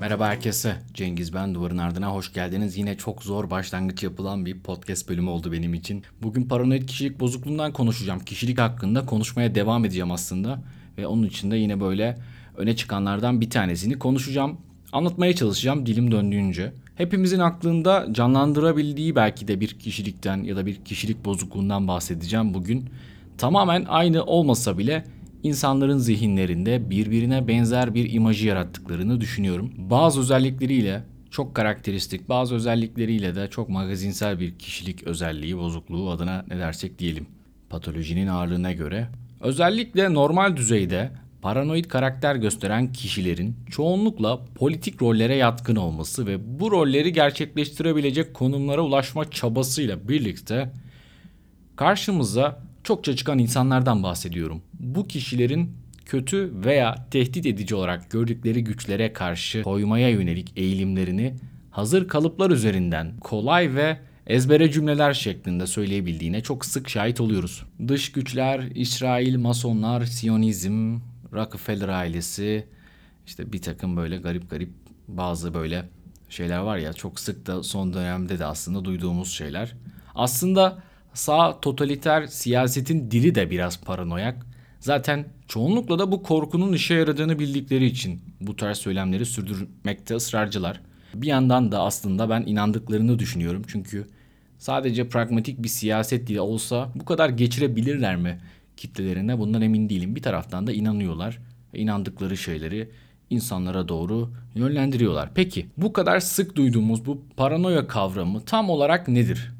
Merhaba herkese. Cengiz ben Duvarın Ardına hoş geldiniz. Yine çok zor başlangıç yapılan bir podcast bölümü oldu benim için. Bugün paranoid kişilik bozukluğundan konuşacağım. Kişilik hakkında konuşmaya devam edeceğim aslında. Ve onun için de yine böyle öne çıkanlardan bir tanesini konuşacağım. Anlatmaya çalışacağım dilim döndüğünce. Hepimizin aklında canlandırabildiği belki de bir kişilikten ya da bir kişilik bozukluğundan bahsedeceğim bugün. Tamamen aynı olmasa bile insanların zihinlerinde birbirine benzer bir imajı yarattıklarını düşünüyorum. Bazı özellikleriyle çok karakteristik, bazı özellikleriyle de çok magazinsel bir kişilik özelliği bozukluğu adına ne dersek diyelim. Patolojinin ağırlığına göre. Özellikle normal düzeyde paranoid karakter gösteren kişilerin çoğunlukla politik rollere yatkın olması ve bu rolleri gerçekleştirebilecek konumlara ulaşma çabasıyla birlikte karşımıza çokça çıkan insanlardan bahsediyorum. Bu kişilerin kötü veya tehdit edici olarak gördükleri güçlere karşı koymaya yönelik eğilimlerini hazır kalıplar üzerinden kolay ve ezbere cümleler şeklinde söyleyebildiğine çok sık şahit oluyoruz. Dış güçler, İsrail, Masonlar, Siyonizm, Rockefeller ailesi, işte bir takım böyle garip garip bazı böyle şeyler var ya çok sık da son dönemde de aslında duyduğumuz şeyler. Aslında Sağ totaliter siyasetin dili de biraz paranoyak. Zaten çoğunlukla da bu korkunun işe yaradığını bildikleri için bu tarz söylemleri sürdürmekte ısrarcılar. Bir yandan da aslında ben inandıklarını düşünüyorum. Çünkü sadece pragmatik bir siyaset dili olsa bu kadar geçirebilirler mi kitlelerine bundan emin değilim. Bir taraftan da inanıyorlar inandıkları şeyleri insanlara doğru yönlendiriyorlar. Peki bu kadar sık duyduğumuz bu paranoya kavramı tam olarak nedir?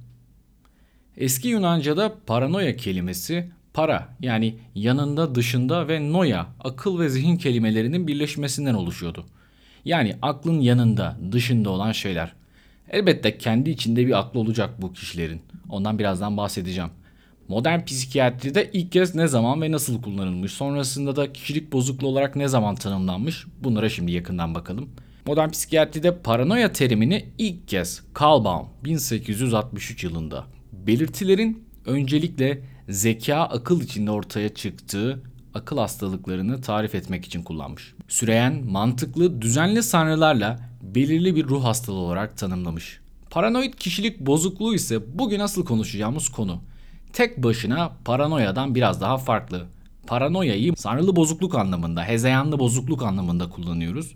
Eski Yunanca'da paranoya kelimesi para yani yanında dışında ve noya akıl ve zihin kelimelerinin birleşmesinden oluşuyordu. Yani aklın yanında dışında olan şeyler. Elbette kendi içinde bir aklı olacak bu kişilerin. Ondan birazdan bahsedeceğim. Modern psikiyatride ilk kez ne zaman ve nasıl kullanılmış, sonrasında da kişilik bozukluğu olarak ne zaman tanımlanmış bunlara şimdi yakından bakalım. Modern psikiyatride paranoya terimini ilk kez Carl Baum 1863 yılında belirtilerin öncelikle zeka akıl içinde ortaya çıktığı akıl hastalıklarını tarif etmek için kullanmış. Süreyen, mantıklı, düzenli sanrılarla belirli bir ruh hastalığı olarak tanımlamış. Paranoid kişilik bozukluğu ise bugün asıl konuşacağımız konu. Tek başına paranoyadan biraz daha farklı. Paranoyayı sanrılı bozukluk anlamında, hezeyanlı bozukluk anlamında kullanıyoruz.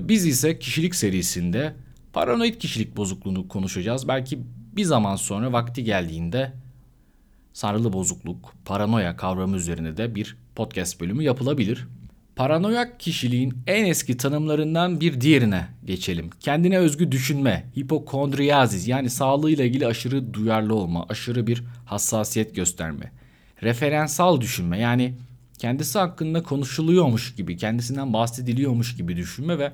Biz ise kişilik serisinde paranoid kişilik bozukluğunu konuşacağız. Belki bir zaman sonra vakti geldiğinde sarılı bozukluk, paranoya kavramı üzerine de bir podcast bölümü yapılabilir. Paranoyak kişiliğin en eski tanımlarından bir diğerine geçelim. Kendine özgü düşünme, hipokondriyazis yani sağlığıyla ilgili aşırı duyarlı olma, aşırı bir hassasiyet gösterme. Referansal düşünme yani kendisi hakkında konuşuluyormuş gibi, kendisinden bahsediliyormuş gibi düşünme ve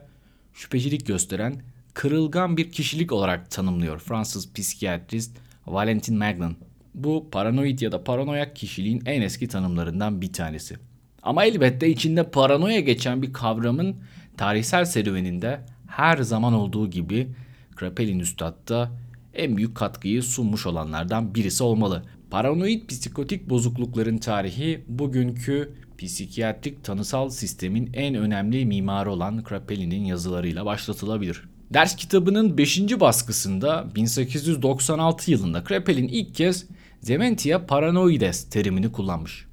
şüphecilik gösteren kırılgan bir kişilik olarak tanımlıyor Fransız psikiyatrist Valentin Magnan. Bu paranoid ya da paranoyak kişiliğin en eski tanımlarından bir tanesi. Ama elbette içinde paranoya geçen bir kavramın tarihsel serüveninde her zaman olduğu gibi Krapelin Üstad da en büyük katkıyı sunmuş olanlardan birisi olmalı. Paranoid psikotik bozuklukların tarihi bugünkü psikiyatrik tanısal sistemin en önemli mimarı olan Krapelin'in yazılarıyla başlatılabilir. Ders kitabının 5. baskısında 1896 yılında Krapelin ilk kez Dementia paranoides terimini kullanmış.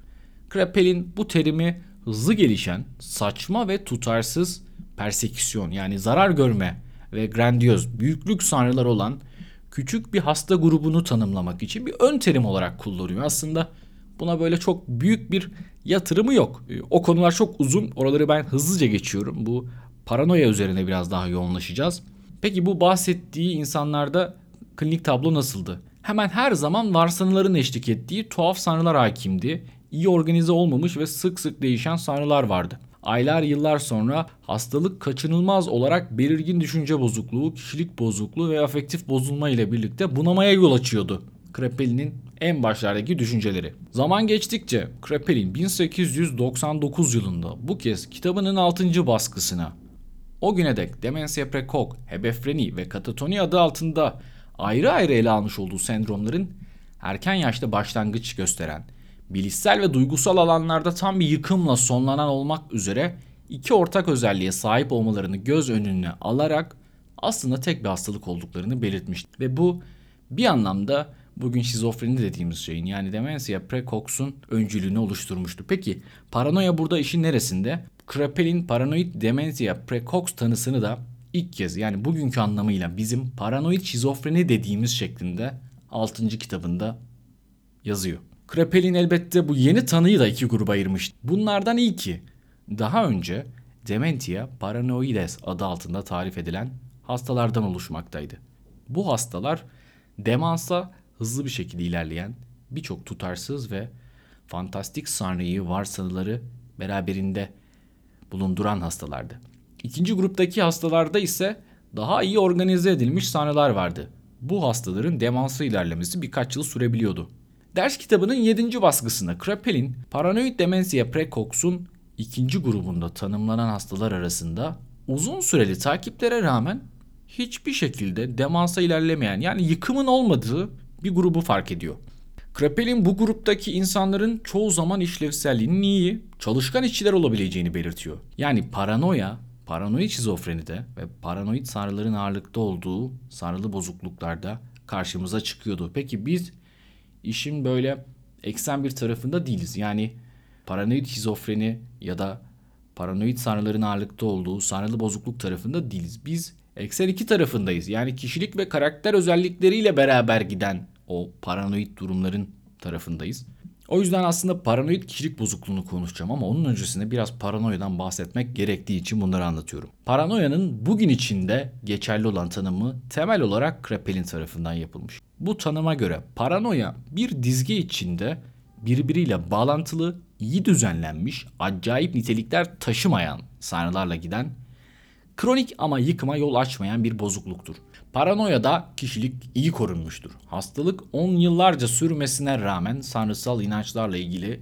Krapelin bu terimi hızlı gelişen, saçma ve tutarsız perseküsyon yani zarar görme ve grandiyoz büyüklük sanrılar olan küçük bir hasta grubunu tanımlamak için bir ön terim olarak kullanıyor. Aslında buna böyle çok büyük bir yatırımı yok. O konular çok uzun. Oraları ben hızlıca geçiyorum. Bu paranoya üzerine biraz daha yoğunlaşacağız. Peki bu bahsettiği insanlarda klinik tablo nasıldı? Hemen her zaman varsınların eşlik ettiği tuhaf sanrılar hakimdi. İyi organize olmamış ve sık sık değişen sanrılar vardı. Aylar yıllar sonra hastalık kaçınılmaz olarak belirgin düşünce bozukluğu, kişilik bozukluğu ve afektif bozulma ile birlikte bunamaya yol açıyordu. Krapeli'nin en başlardaki düşünceleri. Zaman geçtikçe Krapelin 1899 yılında bu kez kitabının 6. baskısına o güne dek demensiya prekok, hebefreni ve katatoni adı altında ayrı ayrı ele almış olduğu sendromların erken yaşta başlangıç gösteren, bilişsel ve duygusal alanlarda tam bir yıkımla sonlanan olmak üzere iki ortak özelliğe sahip olmalarını göz önüne alarak aslında tek bir hastalık olduklarını belirtmiş. Ve bu bir anlamda bugün şizofreni dediğimiz şeyin yani demensia precox'un öncülüğünü oluşturmuştu. Peki paranoya burada işin neresinde? Krapel'in paranoid dementia precox tanısını da ilk kez yani bugünkü anlamıyla bizim paranoid şizofreni dediğimiz şeklinde 6. kitabında yazıyor. Krapel'in elbette bu yeni tanıyı da iki gruba ayırmış. Bunlardan ilki daha önce dementia paranoides adı altında tarif edilen hastalardan oluşmaktaydı. Bu hastalar demansa hızlı bir şekilde ilerleyen birçok tutarsız ve fantastik sanrıyı varsayıları beraberinde bulunduran hastalardı. İkinci gruptaki hastalarda ise daha iyi organize edilmiş sanrılar vardı. Bu hastaların demansa ilerlemesi birkaç yıl sürebiliyordu. Ders kitabının 7. baskısında Krapel'in paranoid demensia precox'un ikinci grubunda tanımlanan hastalar arasında uzun süreli takiplere rağmen hiçbir şekilde demansa ilerlemeyen yani yıkımın olmadığı bir grubu fark ediyor. Krapel'in bu gruptaki insanların çoğu zaman işlevselliğinin iyi, çalışkan işçiler olabileceğini belirtiyor. Yani paranoya, paranoid şizofrenide ve paranoid sanrıların ağırlıkta olduğu sanrılı bozukluklarda karşımıza çıkıyordu. Peki biz işin böyle eksen bir tarafında değiliz. Yani paranoid şizofreni ya da paranoid sanrıların ağırlıkta olduğu sanrılı bozukluk tarafında değiliz. Biz eksen iki tarafındayız. Yani kişilik ve karakter özellikleriyle beraber giden o paranoid durumların tarafındayız. O yüzden aslında paranoid kişilik bozukluğunu konuşacağım ama onun öncesinde biraz paranoyadan bahsetmek gerektiği için bunları anlatıyorum. Paranoyanın bugün içinde geçerli olan tanımı temel olarak Krapel'in tarafından yapılmış. Bu tanıma göre paranoya bir dizge içinde birbiriyle bağlantılı, iyi düzenlenmiş, acayip nitelikler taşımayan sanrılarla giden, kronik ama yıkıma yol açmayan bir bozukluktur. Paranoyada kişilik iyi korunmuştur. Hastalık 10 yıllarca sürmesine rağmen sanrısal inançlarla ilgili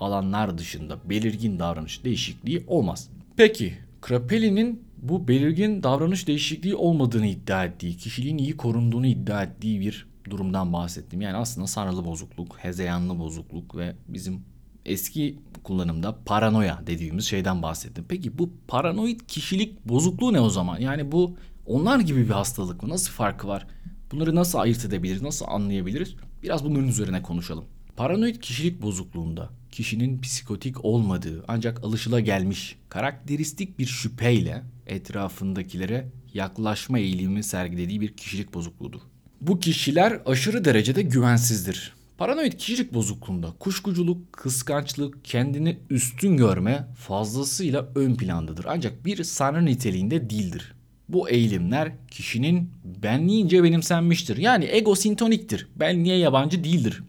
alanlar dışında belirgin davranış değişikliği olmaz. Peki Krapeli'nin bu belirgin davranış değişikliği olmadığını iddia ettiği, kişiliğin iyi korunduğunu iddia ettiği bir durumdan bahsettim. Yani aslında sanrılı bozukluk, hezeyanlı bozukluk ve bizim eski kullanımda paranoya dediğimiz şeyden bahsettim. Peki bu paranoid kişilik bozukluğu ne o zaman? Yani bu onlar gibi bir hastalık mı? Nasıl farkı var? Bunları nasıl ayırt edebiliriz? Nasıl anlayabiliriz? Biraz bunların üzerine konuşalım. Paranoid kişilik bozukluğunda kişinin psikotik olmadığı ancak alışıla gelmiş karakteristik bir şüpheyle etrafındakilere yaklaşma eğilimi sergilediği bir kişilik bozukluğudur. Bu kişiler aşırı derecede güvensizdir. Paranoid kişilik bozukluğunda kuşkuculuk, kıskançlık, kendini üstün görme fazlasıyla ön plandadır. Ancak bir sanrı niteliğinde değildir. Bu eğilimler kişinin benliğince benimsenmiştir. Yani egosintoniktir. Benliğe yabancı değildir.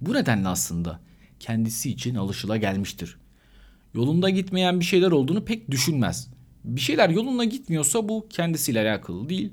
Bu nedenle aslında kendisi için alışıla gelmiştir. Yolunda gitmeyen bir şeyler olduğunu pek düşünmez. Bir şeyler yoluna gitmiyorsa bu kendisiyle alakalı değil,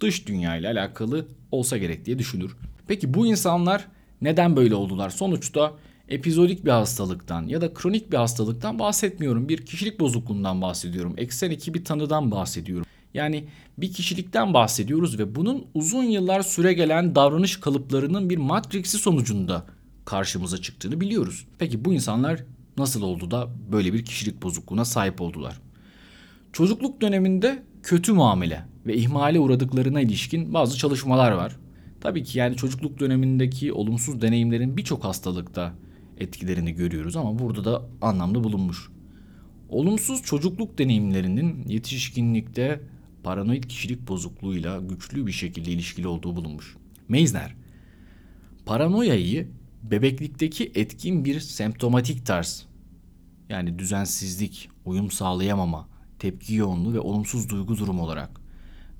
dış dünya ile alakalı olsa gerek diye düşünür. Peki bu insanlar neden böyle oldular? Sonuçta epizodik bir hastalıktan ya da kronik bir hastalıktan bahsetmiyorum. Bir kişilik bozukluğundan bahsediyorum. Eksen 2 bir tanıdan bahsediyorum. Yani bir kişilikten bahsediyoruz ve bunun uzun yıllar süre gelen davranış kalıplarının bir matriksi sonucunda karşımıza çıktığını biliyoruz. Peki bu insanlar nasıl oldu da böyle bir kişilik bozukluğuna sahip oldular? Çocukluk döneminde kötü muamele ve ihmale uğradıklarına ilişkin bazı çalışmalar var. Tabii ki yani çocukluk dönemindeki olumsuz deneyimlerin birçok hastalıkta etkilerini görüyoruz ama burada da anlamda bulunmuş. Olumsuz çocukluk deneyimlerinin yetişkinlikte paranoid kişilik bozukluğuyla güçlü bir şekilde ilişkili olduğu bulunmuş. Meisner, paranoyayı bebeklikteki etkin bir semptomatik tarz yani düzensizlik, uyum sağlayamama, tepki yoğunluğu ve olumsuz duygu durumu olarak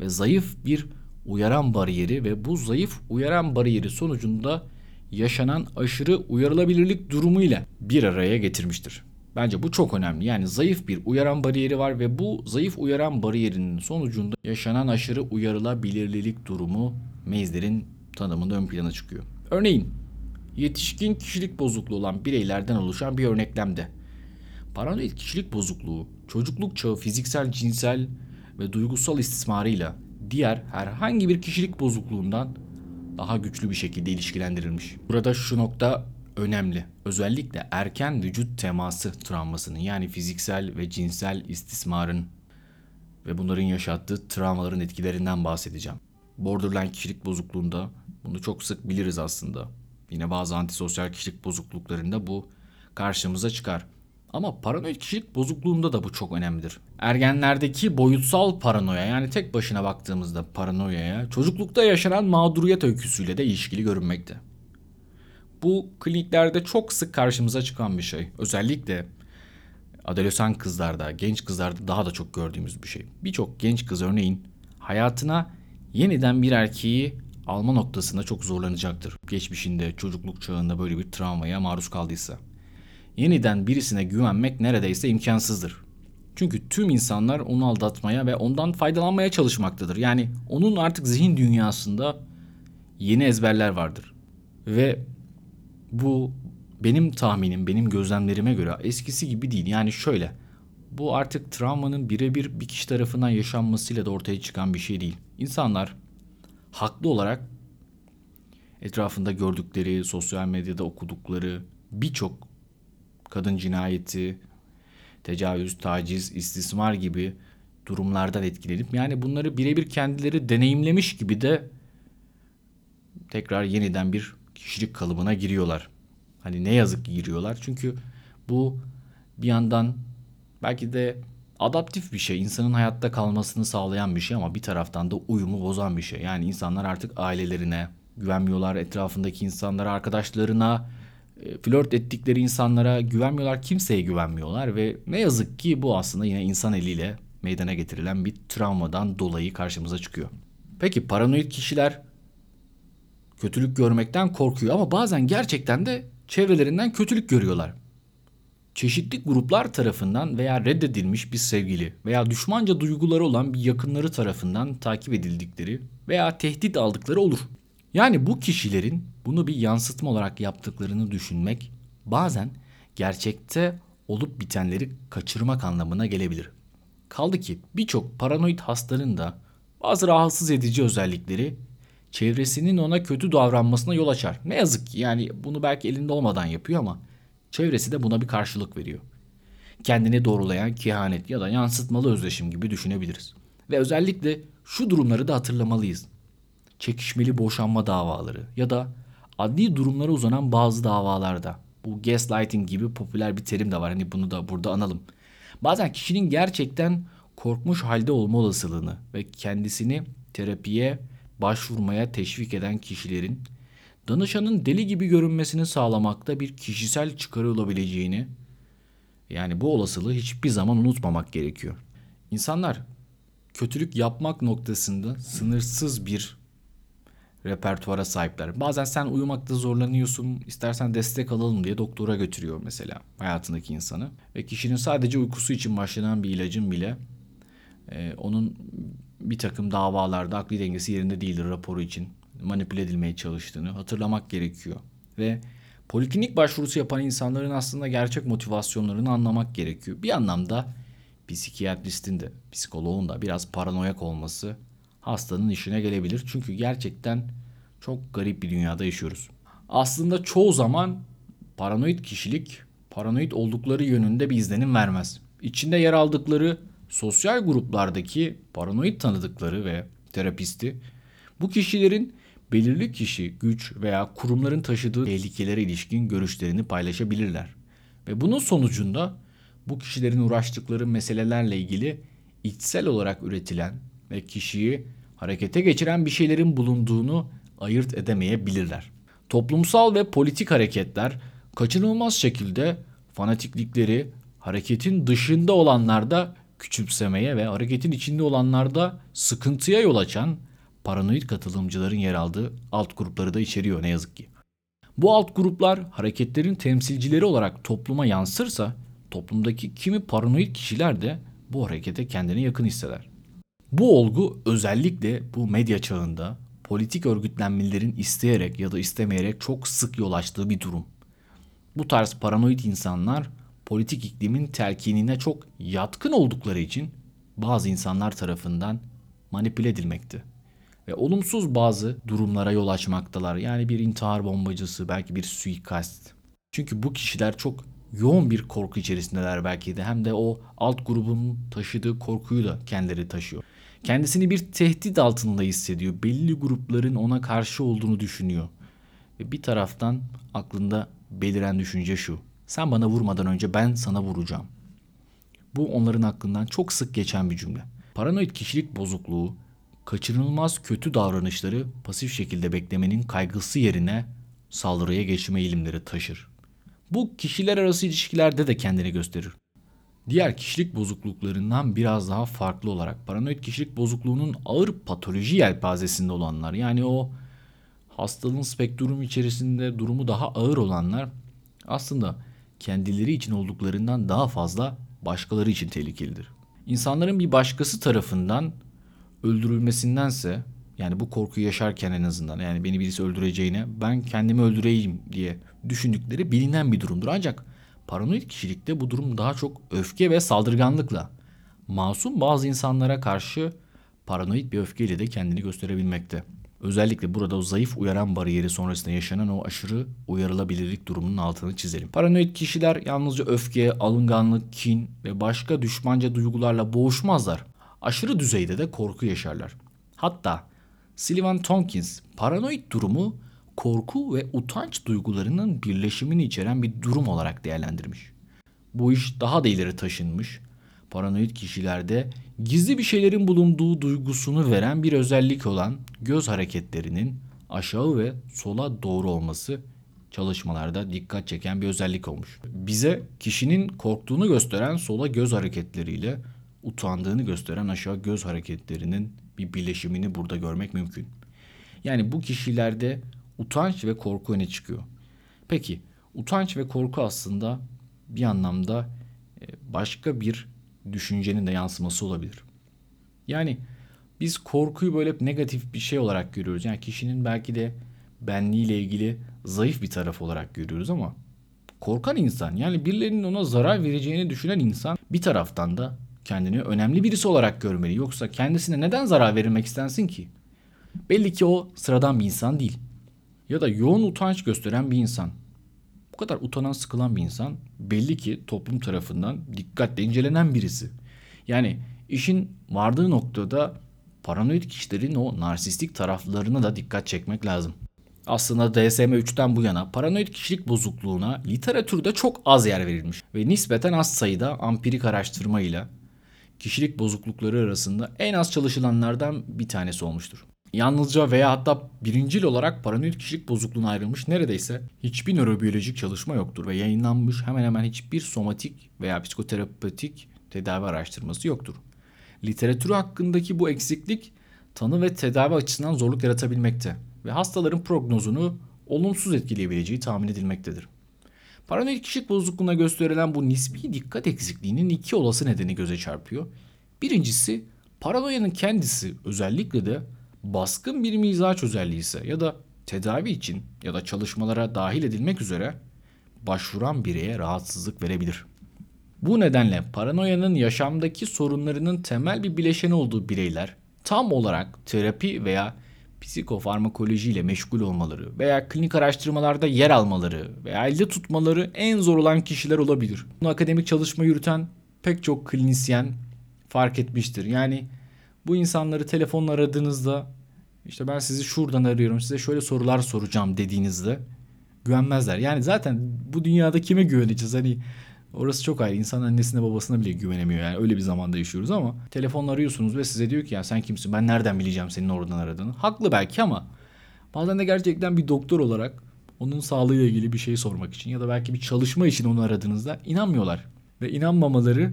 ve zayıf bir uyaran bariyeri ve bu zayıf uyaran bariyeri sonucunda yaşanan aşırı uyarılabilirlik durumuyla bir araya getirmiştir. Bence bu çok önemli. Yani zayıf bir uyaran bariyeri var ve bu zayıf uyaran bariyerinin sonucunda yaşanan aşırı uyarılabilirlik durumu Meisner'in tanımında ön plana çıkıyor. Örneğin yetişkin kişilik bozukluğu olan bireylerden oluşan bir örneklemde paranoid kişilik bozukluğu çocukluk çağı fiziksel, cinsel ve duygusal istismarıyla diğer herhangi bir kişilik bozukluğundan daha güçlü bir şekilde ilişkilendirilmiş. Burada şu nokta önemli. Özellikle erken vücut teması travmasının yani fiziksel ve cinsel istismarın ve bunların yaşattığı travmaların etkilerinden bahsedeceğim. Borderline kişilik bozukluğunda bunu çok sık biliriz aslında. Yine bazı antisosyal kişilik bozukluklarında bu karşımıza çıkar. Ama paranoid kişilik bozukluğunda da bu çok önemlidir. Ergenlerdeki boyutsal paranoya yani tek başına baktığımızda paranoyaya çocuklukta yaşanan mağduriyet öyküsüyle de ilişkili görünmekte. Bu kliniklerde çok sık karşımıza çıkan bir şey. Özellikle adolesan kızlarda, genç kızlarda daha da çok gördüğümüz bir şey. Birçok genç kız örneğin hayatına yeniden bir erkeği alma noktasında çok zorlanacaktır. Geçmişinde, çocukluk çağında böyle bir travmaya maruz kaldıysa. Yeniden birisine güvenmek neredeyse imkansızdır. Çünkü tüm insanlar onu aldatmaya ve ondan faydalanmaya çalışmaktadır. Yani onun artık zihin dünyasında yeni ezberler vardır. Ve bu benim tahminim, benim gözlemlerime göre eskisi gibi değil. Yani şöyle, bu artık travmanın birebir bir kişi tarafından yaşanmasıyla da ortaya çıkan bir şey değil. İnsanlar haklı olarak etrafında gördükleri, sosyal medyada okudukları birçok kadın cinayeti, tecavüz, taciz, istismar gibi durumlardan etkilenip yani bunları birebir kendileri deneyimlemiş gibi de tekrar yeniden bir kişilik kalıbına giriyorlar. Hani ne yazık ki giriyorlar. Çünkü bu bir yandan belki de adaptif bir şey. insanın hayatta kalmasını sağlayan bir şey ama bir taraftan da uyumu bozan bir şey. Yani insanlar artık ailelerine güvenmiyorlar, etrafındaki insanlara, arkadaşlarına, e, flört ettikleri insanlara güvenmiyorlar, kimseye güvenmiyorlar ve ne yazık ki bu aslında yine insan eliyle meydana getirilen bir travmadan dolayı karşımıza çıkıyor. Peki paranoid kişiler kötülük görmekten korkuyor ama bazen gerçekten de çevrelerinden kötülük görüyorlar. Çeşitli gruplar tarafından veya reddedilmiş bir sevgili veya düşmanca duyguları olan bir yakınları tarafından takip edildikleri veya tehdit aldıkları olur. Yani bu kişilerin bunu bir yansıtma olarak yaptıklarını düşünmek bazen gerçekte olup bitenleri kaçırmak anlamına gelebilir. Kaldı ki birçok paranoid hastanın da bazı rahatsız edici özellikleri çevresinin ona kötü davranmasına yol açar. Ne yazık ki yani bunu belki elinde olmadan yapıyor ama çevresi de buna bir karşılık veriyor. Kendini doğrulayan kehanet ya da yansıtmalı özdeşim gibi düşünebiliriz. Ve özellikle şu durumları da hatırlamalıyız. Çekişmeli boşanma davaları ya da adli durumlara uzanan bazı davalarda. Bu gaslighting gibi popüler bir terim de var. Hani bunu da burada analım. Bazen kişinin gerçekten korkmuş halde olma olasılığını ve kendisini terapiye başvurmaya teşvik eden kişilerin danışanın deli gibi görünmesini sağlamakta bir kişisel çıkarı olabileceğini yani bu olasılığı hiçbir zaman unutmamak gerekiyor. İnsanlar kötülük yapmak noktasında sınırsız bir repertuara sahipler. Bazen sen uyumakta zorlanıyorsun, istersen destek alalım diye doktora götürüyor mesela hayatındaki insanı. Ve kişinin sadece uykusu için başlanan bir ilacın bile e, onun bir takım davalarda akli dengesi yerinde değildir raporu için manipüle edilmeye çalıştığını hatırlamak gerekiyor. Ve poliklinik başvurusu yapan insanların aslında gerçek motivasyonlarını anlamak gerekiyor. Bir anlamda psikiyatristin de psikoloğun da biraz paranoyak olması hastanın işine gelebilir. Çünkü gerçekten çok garip bir dünyada yaşıyoruz. Aslında çoğu zaman paranoid kişilik paranoid oldukları yönünde bir izlenim vermez. İçinde yer aldıkları sosyal gruplardaki paranoid tanıdıkları ve terapisti bu kişilerin belirli kişi, güç veya kurumların taşıdığı tehlikelere ilişkin görüşlerini paylaşabilirler. Ve bunun sonucunda bu kişilerin uğraştıkları meselelerle ilgili içsel olarak üretilen ve kişiyi harekete geçiren bir şeylerin bulunduğunu ayırt edemeyebilirler. Toplumsal ve politik hareketler kaçınılmaz şekilde fanatiklikleri hareketin dışında olanlarda küçümsemeye ve hareketin içinde olanlarda sıkıntıya yol açan paranoid katılımcıların yer aldığı alt grupları da içeriyor ne yazık ki. Bu alt gruplar hareketlerin temsilcileri olarak topluma yansırsa toplumdaki kimi paranoid kişiler de bu harekete kendini yakın hisseder. Bu olgu özellikle bu medya çağında politik örgütlenmelerin isteyerek ya da istemeyerek çok sık yol açtığı bir durum. Bu tarz paranoid insanlar politik iklimin telkinine çok yatkın oldukları için bazı insanlar tarafından manipüle edilmekte. Ve olumsuz bazı durumlara yol açmaktalar. Yani bir intihar bombacısı, belki bir suikast Çünkü bu kişiler çok yoğun bir korku içerisindeler belki de hem de o alt grubun taşıdığı korkuyu da kendileri taşıyor. Kendisini bir tehdit altında hissediyor. Belli grupların ona karşı olduğunu düşünüyor. Ve bir taraftan aklında beliren düşünce şu. Sen bana vurmadan önce ben sana vuracağım. Bu onların aklından çok sık geçen bir cümle. Paranoid kişilik bozukluğu, kaçınılmaz kötü davranışları pasif şekilde beklemenin kaygısı yerine saldırıya geçme eğilimleri taşır. Bu kişiler arası ilişkilerde de kendini gösterir. Diğer kişilik bozukluklarından biraz daha farklı olarak paranoid kişilik bozukluğunun ağır patoloji yelpazesinde olanlar yani o hastalığın spektrum içerisinde durumu daha ağır olanlar aslında kendileri için olduklarından daha fazla başkaları için tehlikelidir. İnsanların bir başkası tarafından öldürülmesindense yani bu korkuyu yaşarken en azından yani beni birisi öldüreceğine ben kendimi öldüreyim diye düşündükleri bilinen bir durumdur. Ancak paranoid kişilikte bu durum daha çok öfke ve saldırganlıkla masum bazı insanlara karşı paranoid bir öfkeyle de kendini gösterebilmekte. Özellikle burada o zayıf uyaran bariyeri sonrasında yaşanan o aşırı uyarılabilirlik durumunun altını çizelim. Paranoid kişiler yalnızca öfke, alınganlık, kin ve başka düşmanca duygularla boğuşmazlar. Aşırı düzeyde de korku yaşarlar. Hatta Sullivan Tompkins paranoid durumu korku ve utanç duygularının birleşimini içeren bir durum olarak değerlendirmiş. Bu iş daha da ileri taşınmış. Paranoid kişilerde gizli bir şeylerin bulunduğu duygusunu veren bir özellik olan göz hareketlerinin aşağı ve sola doğru olması çalışmalarda dikkat çeken bir özellik olmuş. Bize kişinin korktuğunu gösteren sola göz hareketleriyle utandığını gösteren aşağı göz hareketlerinin bir bileşimini burada görmek mümkün. Yani bu kişilerde utanç ve korku öne çıkıyor. Peki utanç ve korku aslında bir anlamda e, başka bir düşüncenin de yansıması olabilir. Yani biz korkuyu böyle negatif bir şey olarak görüyoruz. Yani kişinin belki de benliğiyle ilgili zayıf bir taraf olarak görüyoruz ama korkan insan yani birilerinin ona zarar vereceğini düşünen insan bir taraftan da kendini önemli birisi olarak görmeli. Yoksa kendisine neden zarar verilmek istensin ki? Belli ki o sıradan bir insan değil. Ya da yoğun utanç gösteren bir insan. Kadar utanan sıkılan bir insan belli ki toplum tarafından dikkatle incelenen birisi. Yani işin vardığı noktada paranoid kişilerin o narsistik taraflarına da dikkat çekmek lazım. Aslında DSM-3'ten bu yana paranoid kişilik bozukluğuna literatürde çok az yer verilmiş ve nispeten az sayıda ampirik araştırma ile kişilik bozuklukları arasında en az çalışılanlardan bir tanesi olmuştur. Yalnızca veya hatta birincil olarak paranoid kişilik bozukluğuna ayrılmış neredeyse hiçbir nörobiyolojik çalışma yoktur ve yayınlanmış hemen hemen hiçbir somatik veya psikoterapötik tedavi araştırması yoktur. Literatürü hakkındaki bu eksiklik tanı ve tedavi açısından zorluk yaratabilmekte ve hastaların prognozunu olumsuz etkileyebileceği tahmin edilmektedir. Paranoid kişilik bozukluğuna gösterilen bu nispi dikkat eksikliğinin iki olası nedeni göze çarpıyor. Birincisi paranoyanın kendisi özellikle de baskın bir mizaç özelliği ise ya da tedavi için ya da çalışmalara dahil edilmek üzere başvuran bireye rahatsızlık verebilir. Bu nedenle paranoyanın yaşamdaki sorunlarının temel bir bileşeni olduğu bireyler tam olarak terapi veya psikofarmakoloji ile meşgul olmaları veya klinik araştırmalarda yer almaları veya elde tutmaları en zor olan kişiler olabilir. Bunu akademik çalışma yürüten pek çok klinisyen fark etmiştir. Yani bu insanları telefonla aradığınızda işte ben sizi şuradan arıyorum size şöyle sorular soracağım dediğinizde güvenmezler. Yani zaten bu dünyada kime güveneceğiz? Hani Orası çok ayrı. İnsan annesine babasına bile güvenemiyor yani. Öyle bir zamanda yaşıyoruz ama telefonla arıyorsunuz ve size diyor ki ya sen kimsin? Ben nereden bileceğim senin oradan aradığını? Haklı belki ama bazen de gerçekten bir doktor olarak onun sağlığıyla ilgili bir şey sormak için ya da belki bir çalışma için onu aradığınızda inanmıyorlar. Ve inanmamaları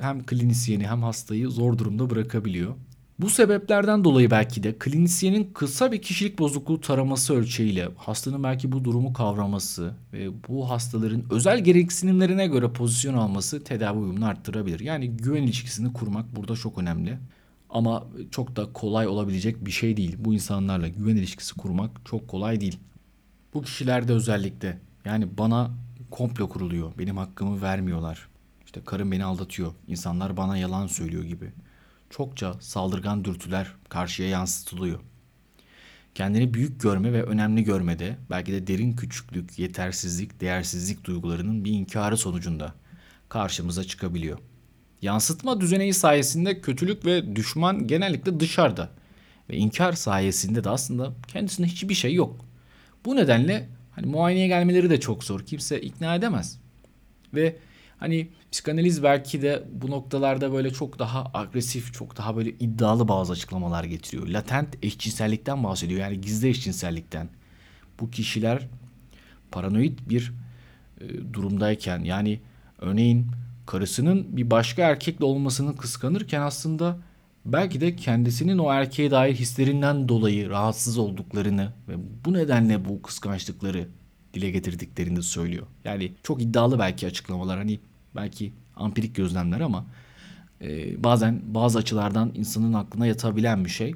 hem klinisyeni hem hastayı zor durumda bırakabiliyor. Bu sebeplerden dolayı belki de klinisyenin kısa bir kişilik bozukluğu taraması ölçeğiyle hastanın belki bu durumu kavraması ve bu hastaların özel gereksinimlerine göre pozisyon alması tedavi uyumunu arttırabilir. Yani güven ilişkisini kurmak burada çok önemli. Ama çok da kolay olabilecek bir şey değil. Bu insanlarla güven ilişkisi kurmak çok kolay değil. Bu kişilerde özellikle yani bana komplo kuruluyor. Benim hakkımı vermiyorlar. İşte karım beni aldatıyor. İnsanlar bana yalan söylüyor gibi çokça saldırgan dürtüler karşıya yansıtılıyor. kendini büyük görme ve önemli görmede belki de derin küçüklük, yetersizlik, değersizlik duygularının bir inkarı sonucunda karşımıza çıkabiliyor. Yansıtma düzeneyi sayesinde kötülük ve düşman genellikle dışarıda ve inkar sayesinde de aslında kendisinde hiçbir şey yok. Bu nedenle hani muayeneye gelmeleri de çok zor. Kimse ikna edemez. Ve hani psikanaliz belki de bu noktalarda böyle çok daha agresif, çok daha böyle iddialı bazı açıklamalar getiriyor. Latent eşcinsellikten bahsediyor. Yani gizli eşcinsellikten. Bu kişiler paranoid bir e, durumdayken yani örneğin karısının bir başka erkekle olmasını kıskanırken aslında belki de kendisinin o erkeğe dair hislerinden dolayı rahatsız olduklarını ve bu nedenle bu kıskançlıkları dile getirdiklerini söylüyor. Yani çok iddialı belki açıklamalar hani belki ampirik gözlemler ama e, bazen bazı açılardan insanın aklına yatabilen bir şey.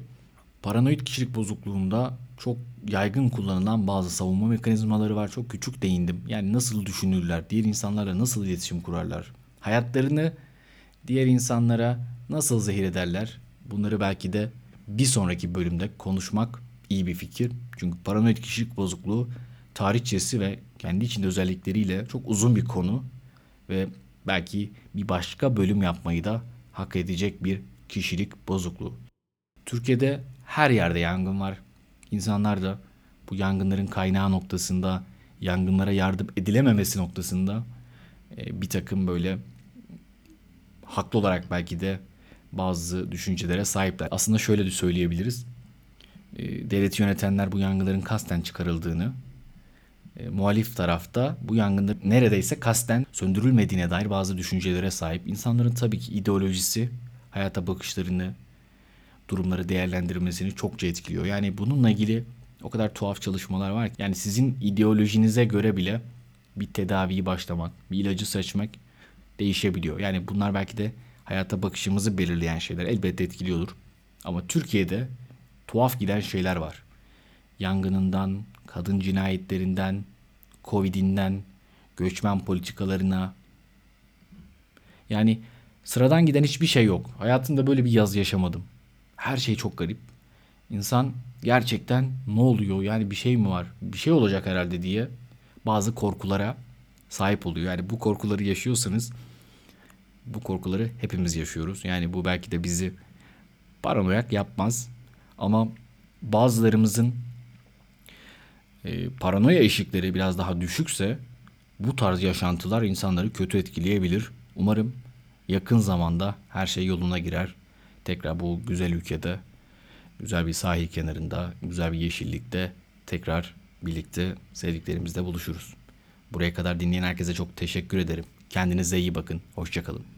Paranoid kişilik bozukluğunda çok yaygın kullanılan bazı savunma mekanizmaları var. Çok küçük değindim. Yani nasıl düşünürler, diğer insanlarla nasıl iletişim kurarlar, hayatlarını diğer insanlara nasıl zehir ederler? Bunları belki de bir sonraki bölümde konuşmak iyi bir fikir. Çünkü paranoid kişilik bozukluğu tarihçesi ve kendi içinde özellikleriyle çok uzun bir konu ve belki bir başka bölüm yapmayı da hak edecek bir kişilik bozukluğu. Türkiye'de her yerde yangın var. İnsanlar da bu yangınların kaynağı noktasında, yangınlara yardım edilememesi noktasında e, bir takım böyle haklı olarak belki de bazı düşüncelere sahipler. Aslında şöyle de söyleyebiliriz. E, devleti yönetenler bu yangınların kasten çıkarıldığını, e, muhalif tarafta bu yangında neredeyse kasten söndürülmediğine dair bazı düşüncelere sahip. İnsanların tabii ki ideolojisi hayata bakışlarını, durumları değerlendirmesini çokça etkiliyor. Yani bununla ilgili o kadar tuhaf çalışmalar var ki yani sizin ideolojinize göre bile bir tedaviyi başlamak, bir ilacı seçmek değişebiliyor. Yani bunlar belki de hayata bakışımızı belirleyen şeyler elbette etkiliyordur. Ama Türkiye'de tuhaf giden şeyler var. Yangınından, kadın cinayetlerinden, Covid'inden, göçmen politikalarına. Yani sıradan giden hiçbir şey yok. Hayatımda böyle bir yaz yaşamadım. Her şey çok garip. İnsan gerçekten ne oluyor yani bir şey mi var? Bir şey olacak herhalde diye bazı korkulara sahip oluyor. Yani bu korkuları yaşıyorsanız bu korkuları hepimiz yaşıyoruz. Yani bu belki de bizi paranoyak yapmaz ama bazılarımızın e, paranoya eşikleri biraz daha düşükse bu tarz yaşantılar insanları kötü etkileyebilir. Umarım yakın zamanda her şey yoluna girer. Tekrar bu güzel ülkede, güzel bir sahil kenarında, güzel bir yeşillikte tekrar birlikte sevdiklerimizle buluşuruz. Buraya kadar dinleyen herkese çok teşekkür ederim. Kendinize iyi bakın. Hoşçakalın.